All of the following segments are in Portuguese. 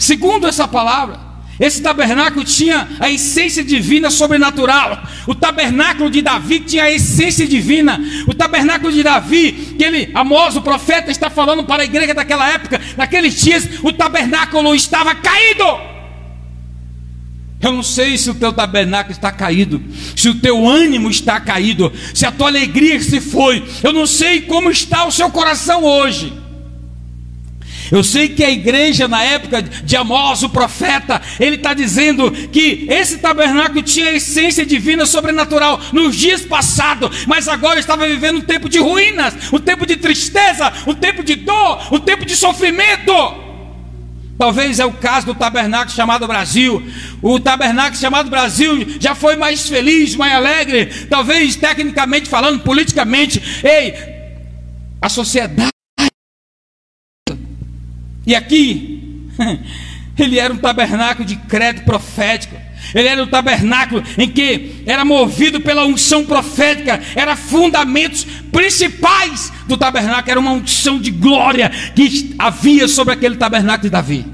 Segundo essa palavra, esse tabernáculo tinha a essência divina sobrenatural. O tabernáculo de Davi tinha a essência divina. O tabernáculo de Davi, que ele, Amós, o profeta, está falando para a igreja daquela época, naqueles dias, o tabernáculo estava caído. Eu não sei se o teu tabernáculo está caído, se o teu ânimo está caído, se a tua alegria se foi. Eu não sei como está o seu coração hoje. Eu sei que a igreja, na época de Amós, o profeta, ele está dizendo que esse tabernáculo tinha essência divina sobrenatural nos dias passados, mas agora estava vivendo um tempo de ruínas, um tempo de tristeza, um tempo de dor, um tempo de sofrimento. Talvez é o caso do tabernáculo chamado Brasil. O tabernáculo chamado Brasil já foi mais feliz, mais alegre. Talvez tecnicamente falando, politicamente. Ei, a sociedade e aqui, ele era um tabernáculo de crédito profético. Ele era um tabernáculo em que era movido pela unção profética, era fundamentos principais do tabernáculo, era uma unção de glória que havia sobre aquele tabernáculo de Davi.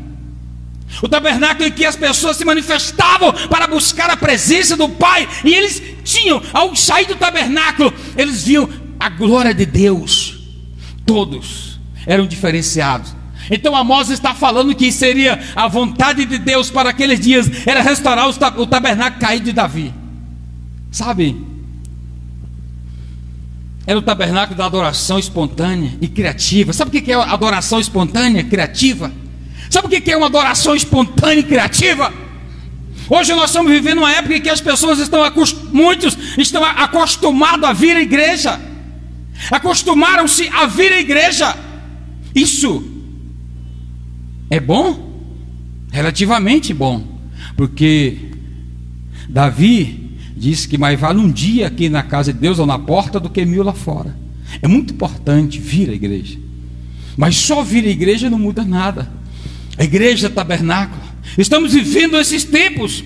O tabernáculo em que as pessoas se manifestavam para buscar a presença do Pai, e eles tinham, ao sair do tabernáculo, eles viam a glória de Deus. Todos eram diferenciados. Então Amós está falando que seria a vontade de Deus para aqueles dias era restaurar o tabernáculo caído de Davi. Sabe? Era o tabernáculo da adoração espontânea e criativa. Sabe o que é adoração espontânea, criativa? Sabe o que é uma adoração espontânea e criativa? Hoje nós estamos vivendo uma época em que as pessoas estão, muitos estão acostumados a vir à igreja, acostumaram-se a vir à igreja. Isso é bom? Relativamente bom. Porque Davi disse que mais vale um dia aqui na casa de Deus ou na porta do que mil lá fora. É muito importante vir à igreja. Mas só vir à igreja não muda nada. A igreja tabernáculo. Estamos vivendo esses tempos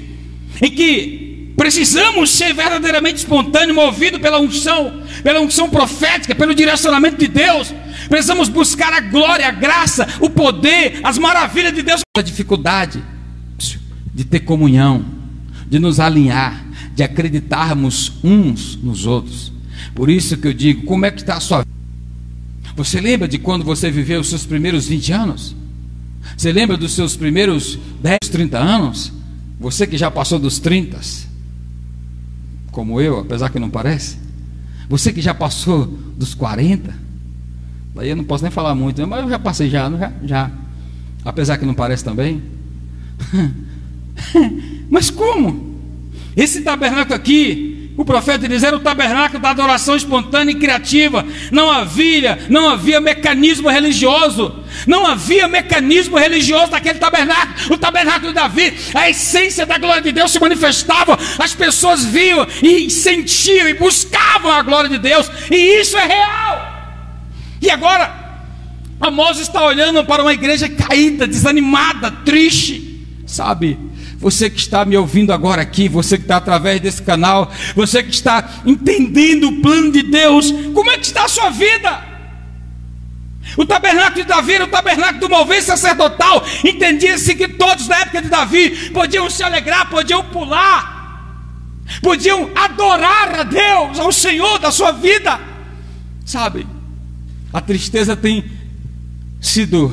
em que precisamos ser verdadeiramente espontâneos, movidos pela unção, pela unção profética, pelo direcionamento de Deus. Precisamos buscar a glória, a graça, o poder, as maravilhas de Deus. A dificuldade de ter comunhão, de nos alinhar, de acreditarmos uns nos outros. Por isso que eu digo, como é que está a sua vida? Você lembra de quando você viveu os seus primeiros 20 anos? Você lembra dos seus primeiros 10, 30 anos? Você que já passou dos 30, como eu, apesar que não parece. Você que já passou dos 40, Daí eu não posso nem falar muito, mas eu já passei já, já, já. Apesar que não parece também. mas como? Esse tabernáculo aqui, o profeta diz, era o tabernáculo da adoração espontânea e criativa. Não havia, não havia mecanismo religioso. Não havia mecanismo religioso naquele tabernáculo. O tabernáculo de Davi, a essência da glória de Deus se manifestava. As pessoas viam e sentiam e buscavam a glória de Deus. E isso é real. E agora, Amós está olhando para uma igreja caída, desanimada, triste, sabe? Você que está me ouvindo agora aqui, você que está através desse canal, você que está entendendo o plano de Deus, como é que está a sua vida? O tabernáculo de Davi era o tabernáculo do mover sacerdotal. Entendia-se que todos na época de Davi podiam se alegrar, podiam pular, podiam adorar a Deus, ao Senhor da sua vida, sabe? A tristeza tem sido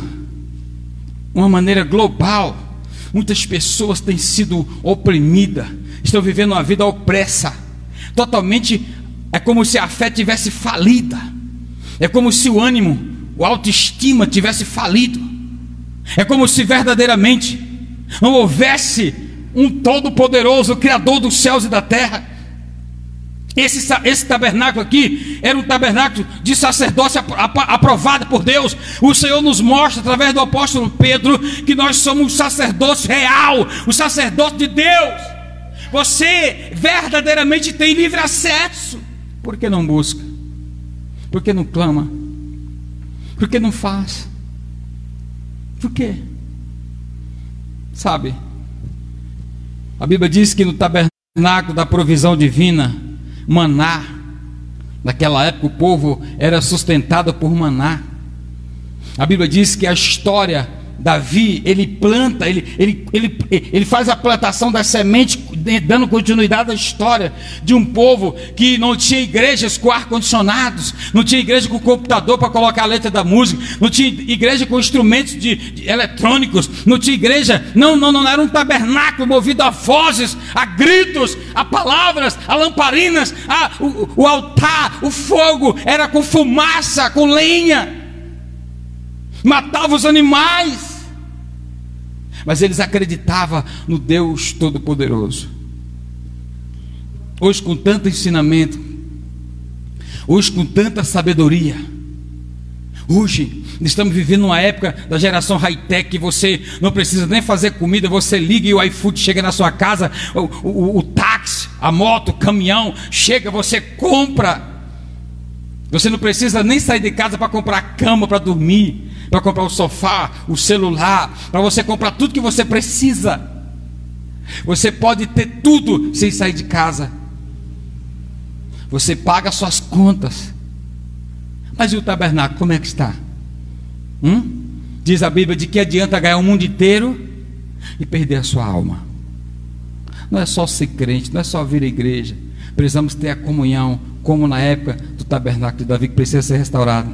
uma maneira global. Muitas pessoas têm sido oprimidas, estão vivendo uma vida opressa. Totalmente é como se a fé tivesse falida. É como se o ânimo, o autoestima tivesse falido. É como se verdadeiramente não houvesse um todo-poderoso, Criador dos céus e da terra esse, esse tabernáculo aqui era um tabernáculo de sacerdócio aprovado por Deus. O Senhor nos mostra, através do apóstolo Pedro, que nós somos o sacerdócio real, o sacerdote de Deus. Você verdadeiramente tem livre acesso. Por que não busca? Por que não clama? Por que não faz? Por quê? Sabe? A Bíblia diz que no tabernáculo da provisão divina, maná. Naquela época o povo era sustentado por maná. A Bíblia diz que a história Davi, ele planta, ele, ele, ele, ele faz a plantação das sementes, dando continuidade à história de um povo que não tinha igrejas com ar-condicionados, não tinha igreja com computador para colocar a letra da música, não tinha igreja com instrumentos de, de eletrônicos, não tinha igreja, não, não, não era um tabernáculo movido a vozes, a gritos, a palavras, a lamparinas, a, o, o altar, o fogo, era com fumaça, com lenha matava os animais. Mas eles acreditavam no Deus Todo-Poderoso. Hoje, com tanto ensinamento, hoje, com tanta sabedoria, hoje, estamos vivendo uma época da geração high-tech você não precisa nem fazer comida, você liga e o iFood chega na sua casa, o, o, o táxi, a moto, o caminhão, chega, você compra. Você não precisa nem sair de casa para comprar cama para dormir para comprar o sofá, o celular, para você comprar tudo que você precisa. Você pode ter tudo sem sair de casa. Você paga suas contas. Mas e o tabernáculo, como é que está? Hum? Diz a Bíblia de que adianta ganhar o mundo inteiro e perder a sua alma. Não é só ser crente, não é só vir à igreja. Precisamos ter a comunhão, como na época tabernáculo de Davi, que precisa ser restaurado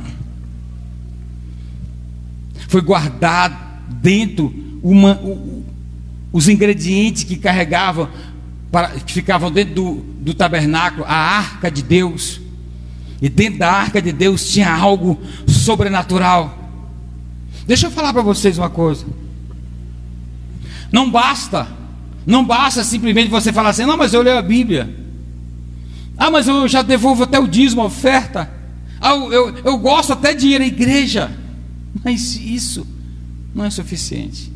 foi guardado dentro uma, os ingredientes que carregavam, para, que ficavam dentro do, do tabernáculo, a arca de Deus. E dentro da arca de Deus tinha algo sobrenatural. Deixa eu falar para vocês uma coisa. Não basta, não basta simplesmente você falar assim, não, mas eu leio a Bíblia. Ah, mas eu já devolvo até o dízimo, a oferta. Ah, eu, eu, eu gosto até de ir à igreja. Mas isso não é suficiente.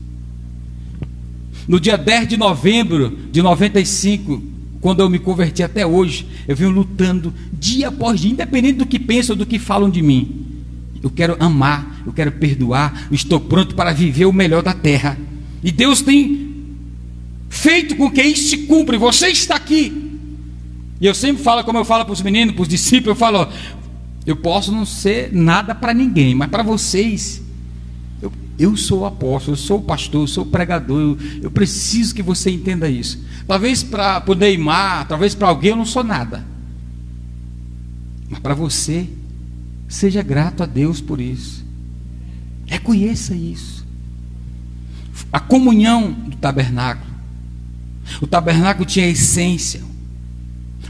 No dia 10 de novembro de 95, quando eu me converti até hoje, eu venho lutando dia após dia, independente do que pensam do que falam de mim. Eu quero amar, eu quero perdoar, eu estou pronto para viver o melhor da terra. E Deus tem feito com que isso se cumpra. Você está aqui. E eu sempre falo, como eu falo para os meninos, para os discípulos, eu falo: eu posso não ser nada para ninguém, mas para vocês, eu, eu sou apóstolo, eu sou pastor, eu sou pregador, eu, eu preciso que você entenda isso. Talvez para o Neymar, talvez para alguém eu não sou nada, mas para você, seja grato a Deus por isso, reconheça isso. A comunhão do tabernáculo, o tabernáculo tinha a essência,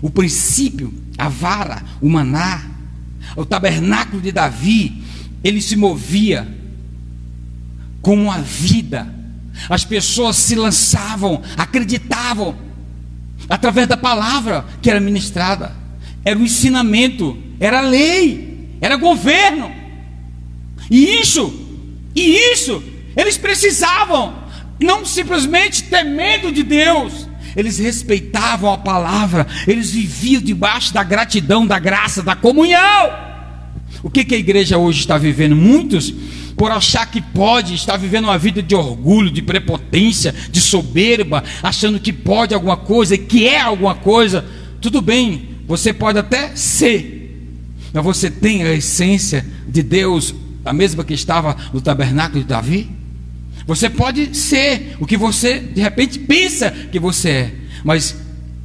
o princípio, a vara, o maná, o tabernáculo de Davi, ele se movia como a vida. As pessoas se lançavam, acreditavam, através da palavra que era ministrada. Era o ensinamento, era a lei, era governo. E isso, e isso, eles precisavam, não simplesmente ter medo de Deus, eles respeitavam a palavra, eles viviam debaixo da gratidão, da graça, da comunhão. O que, que a igreja hoje está vivendo? Muitos, por achar que pode, está vivendo uma vida de orgulho, de prepotência, de soberba, achando que pode alguma coisa que é alguma coisa. Tudo bem, você pode até ser, mas você tem a essência de Deus, a mesma que estava no tabernáculo de Davi? Você pode ser o que você de repente pensa que você é, mas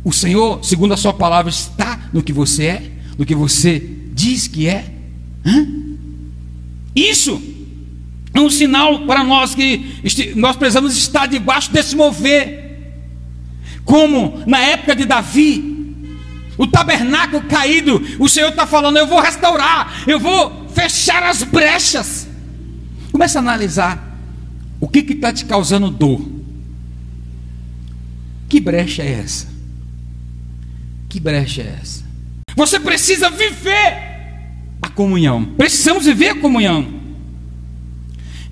o Senhor, segundo a Sua palavra, está no que você é, no que você diz que é. Hã? Isso é um sinal para nós que nós precisamos estar debaixo desse mover. Como na época de Davi, o tabernáculo caído, o Senhor está falando: eu vou restaurar, eu vou fechar as brechas. Começa a analisar o que está te causando dor. Que brecha é essa? Que brecha é essa? Você precisa viver a comunhão. Precisamos viver a comunhão.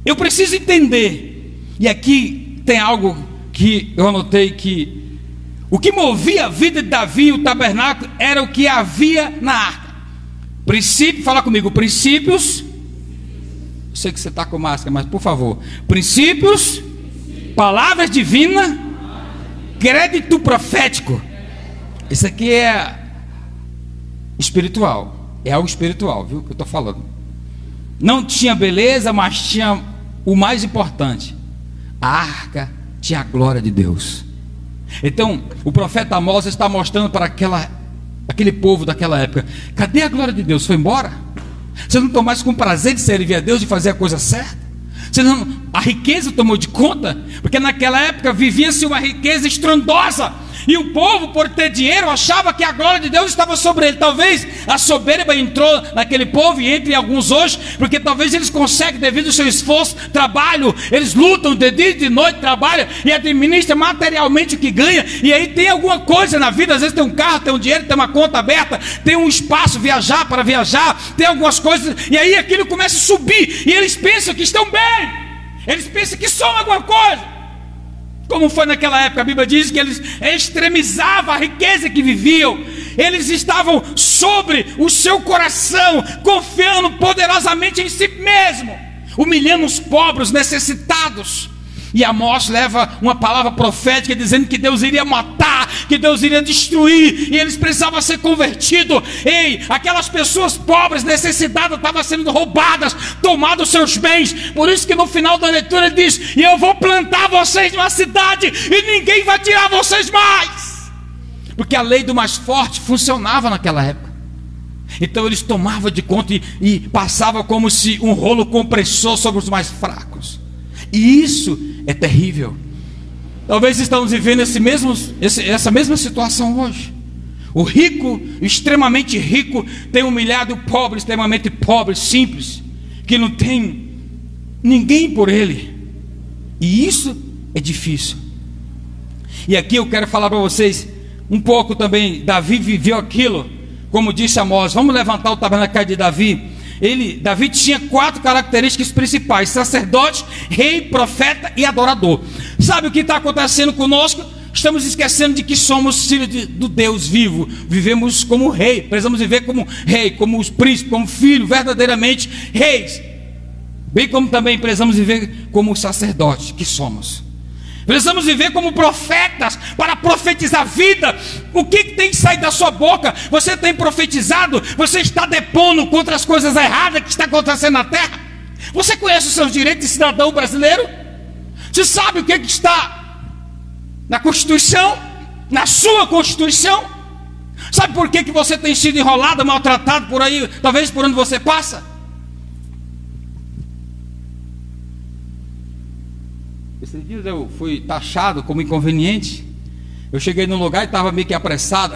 Eu preciso entender, e aqui tem algo que eu anotei que o que movia a vida de Davi e o tabernáculo era o que havia na arca. Princípio, fala comigo, princípios. Eu sei que você está com máscara, mas por favor, princípios, palavras divinas, crédito profético. Isso aqui é espiritual. É algo espiritual, viu? Que eu estou falando. Não tinha beleza, mas tinha o mais importante, a arca tinha a glória de Deus. Então, o profeta Amós está mostrando para aquela, aquele povo daquela época: cadê a glória de Deus? Foi embora? Vocês não estão mais com prazer de servir a Deus, de fazer a coisa certa? Você não, a riqueza tomou de conta? Porque naquela época vivia-se uma riqueza estrondosa. E o povo, por ter dinheiro, achava que a glória de Deus estava sobre ele. Talvez a soberba entrou naquele povo e entre alguns hoje, porque talvez eles conseguem, devido ao seu esforço, trabalho, eles lutam de dia e de noite, trabalham e administram materialmente o que ganha. E aí tem alguma coisa na vida, às vezes tem um carro, tem um dinheiro, tem uma conta aberta, tem um espaço viajar para viajar, tem algumas coisas, e aí aquilo começa a subir, e eles pensam que estão bem, eles pensam que são alguma coisa. Como foi naquela época, a Bíblia diz que eles extremizavam a riqueza que viviam, eles estavam sobre o seu coração, confiando poderosamente em si mesmo, humilhando os pobres, necessitados. E Amós leva uma palavra profética dizendo que Deus iria matar, que Deus iria destruir, e eles precisavam ser convertidos. Ei, aquelas pessoas pobres, necessitadas, estavam sendo roubadas, tomados seus bens. Por isso que no final da leitura ele diz: E eu vou plantar vocês numa cidade, e ninguém vai tirar vocês mais. Porque a lei do mais forte funcionava naquela época. Então eles tomavam de conta e, e passavam como se um rolo compressor sobre os mais fracos. E isso é terrível. Talvez estamos vivendo esse mesmo, esse, essa mesma situação hoje. O rico, extremamente rico, tem humilhado o pobre, extremamente pobre, simples, que não tem ninguém por ele. E isso é difícil. E aqui eu quero falar para vocês um pouco também. Davi viveu aquilo, como disse Amós. Vamos levantar o tabernáculo de Davi ele, Davi tinha quatro características principais: sacerdote, rei, profeta e adorador. Sabe o que está acontecendo conosco? Estamos esquecendo de que somos filhos de, do Deus vivo. Vivemos como rei, precisamos viver como rei, como os príncipes, como filhos, verdadeiramente reis. Bem como também precisamos viver como sacerdotes que somos. Precisamos viver como profetas para profetizar vida. O que, que tem que sair da sua boca? Você tem profetizado? Você está depondo contra as coisas erradas que está acontecendo na terra? Você conhece os seus direitos de cidadão brasileiro? Você sabe o que, que está na Constituição? Na sua Constituição? Sabe por que, que você tem sido enrolado, maltratado por aí, talvez por onde você passa? Esses dias eu fui taxado como inconveniente. Eu cheguei num lugar e estava meio que apressado.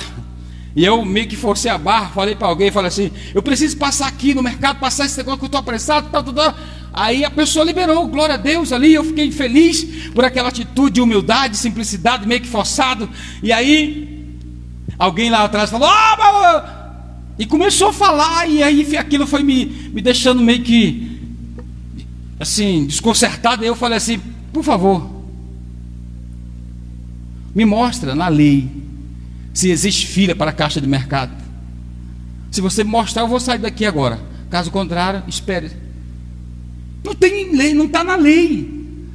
E eu meio que forcei a barra, falei para alguém, falei assim, eu preciso passar aqui no mercado, passar esse negócio que eu estou apressado, tal, tal, tal. Aí a pessoa liberou, glória a Deus ali, eu fiquei feliz por aquela atitude de humildade, simplicidade, meio que forçado. E aí, alguém lá atrás falou, ah, e começou a falar, e aí aquilo foi me, me deixando meio que assim, desconcertado. E eu falei assim, por favor, me mostra na lei se existe filha para a caixa de mercado. Se você mostrar, eu vou sair daqui agora. Caso contrário, espere. Não tem lei, não está na lei.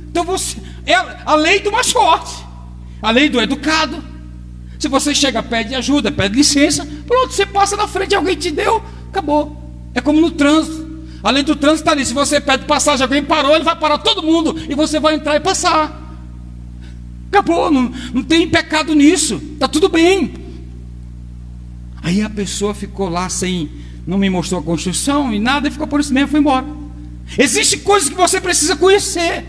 Então você é a lei do mais forte, a lei do educado. Se você chega, pede ajuda, pede licença, pronto, você passa na frente, alguém te deu, acabou. É como no trânsito. Além do trânsito está ali. Se você pede passagem, alguém parou, ele vai parar todo mundo. E você vai entrar e passar. Acabou, não, não tem pecado nisso. Está tudo bem. Aí a pessoa ficou lá sem. Não me mostrou a construção e nada, e ficou por isso mesmo, foi embora. Existem coisas que você precisa conhecer.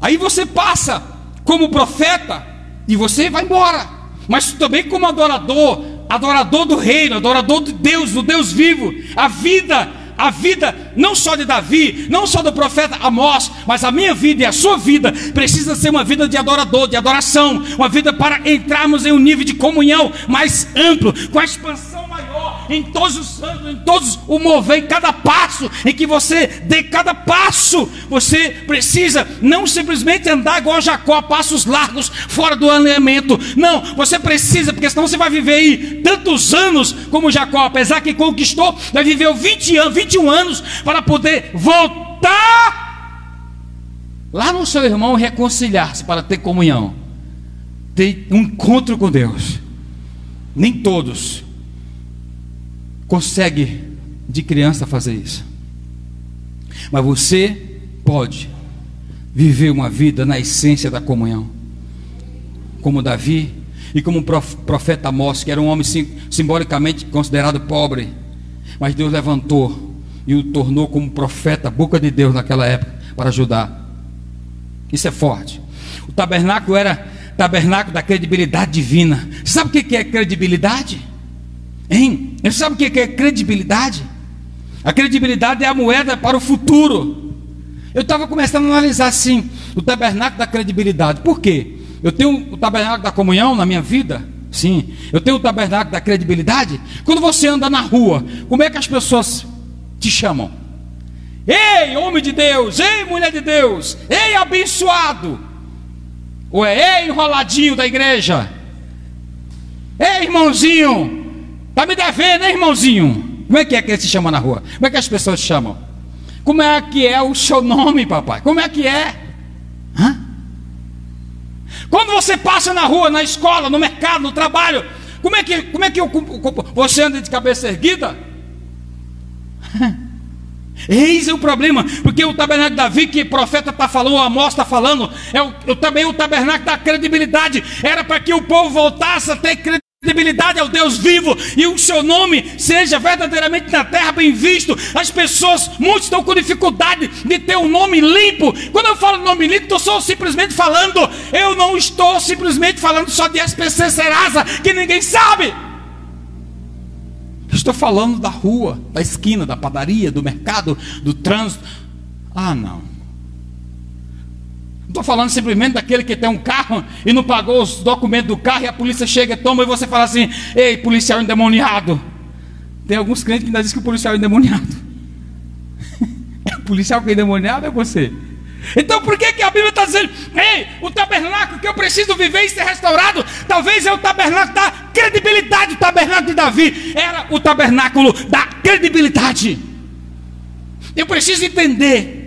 Aí você passa como profeta e você vai embora. Mas também como adorador, adorador do reino, adorador de Deus, do Deus vivo. A vida a vida não só de Davi, não só do profeta Amós, mas a minha vida e a sua vida precisa ser uma vida de adorador, de adoração, uma vida para entrarmos em um nível de comunhão mais amplo, com a expansão maior em todos os anos, em todos o mover, em cada passo em que você dê cada passo, você precisa não simplesmente andar igual Jacó, a passos largos, fora do alinhamento. Não, você precisa, porque senão você vai viver aí tantos anos como Jacó, apesar que conquistou, vai viver 20 anos, 21 anos para poder voltar lá no seu irmão reconciliar-se para ter comunhão, ter um encontro com Deus. Nem todos consegue de criança fazer isso. Mas você pode viver uma vida na essência da comunhão, como Davi e como o profeta Amós, que era um homem simbolicamente considerado pobre, mas Deus levantou e o tornou como profeta, boca de Deus naquela época, para ajudar. Isso é forte. O tabernáculo era tabernáculo da credibilidade divina. Sabe o que é credibilidade? Hein? Você sabe o que é credibilidade? A credibilidade é a moeda para o futuro. Eu estava começando a analisar assim, o tabernáculo da credibilidade. Por quê? Eu tenho o tabernáculo da comunhão na minha vida. Sim. Eu tenho o tabernáculo da credibilidade. Quando você anda na rua, como é que as pessoas te chamam? Ei, homem de Deus! Ei, mulher de Deus! Ei, abençoado! Ou é ei, enroladinho da igreja? Ei, irmãozinho! Está me devendo, hein, irmãozinho? Como é que é que ele se chama na rua? Como é que as pessoas chamam? Como é que é o seu nome, papai? Como é que é? Hã? Quando você passa na rua, na escola, no mercado, no trabalho, como é que, como é que eu, você anda de cabeça erguida? Eis o problema, porque o tabernáculo de Davi, que o profeta está falando, o Amós está falando, é o, também o tabernáculo da credibilidade, era para que o povo voltasse a ter credibilidade ao Deus vivo e o seu nome seja verdadeiramente na terra bem visto. As pessoas, muitos estão com dificuldade de ter um nome limpo. Quando eu falo nome limpo, estou só simplesmente falando, eu não estou simplesmente falando só de SPC Serasa, que ninguém sabe. Estou falando da rua, da esquina, da padaria, do mercado, do trânsito. Ah, não. Estou falando simplesmente daquele que tem um carro e não pagou os documentos do carro e a polícia chega, toma e você fala assim: Ei, policial endemoniado. Tem alguns crentes que ainda dizem que o policial é endemoniado. é o policial que é endemoniado é você. Então por que, que a Bíblia está dizendo, ei, o tabernáculo que eu preciso viver e ser restaurado, talvez é o tabernáculo da credibilidade, o tabernáculo de Davi era o tabernáculo da credibilidade. Eu preciso entender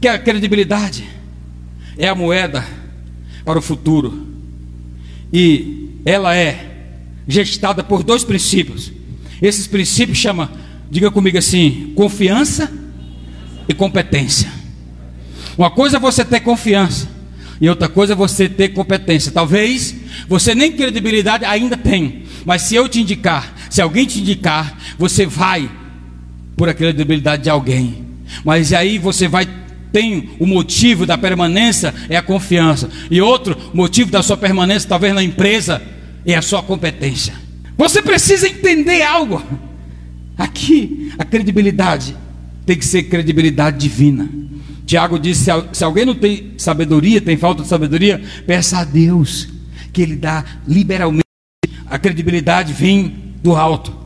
que a credibilidade é a moeda para o futuro. E ela é gestada por dois princípios. Esses princípios chama, diga comigo assim, confiança e competência. Uma coisa é você ter confiança e outra coisa é você ter competência. Talvez você nem credibilidade ainda tem, mas se eu te indicar, se alguém te indicar, você vai por a credibilidade de alguém. Mas aí você vai tem o motivo da permanência é a confiança. E outro motivo da sua permanência, talvez na empresa, é a sua competência. Você precisa entender algo. Aqui, a credibilidade tem que ser credibilidade divina. Tiago disse: se alguém não tem sabedoria, tem falta de sabedoria, peça a Deus, que Ele dá liberalmente. A credibilidade vem do alto.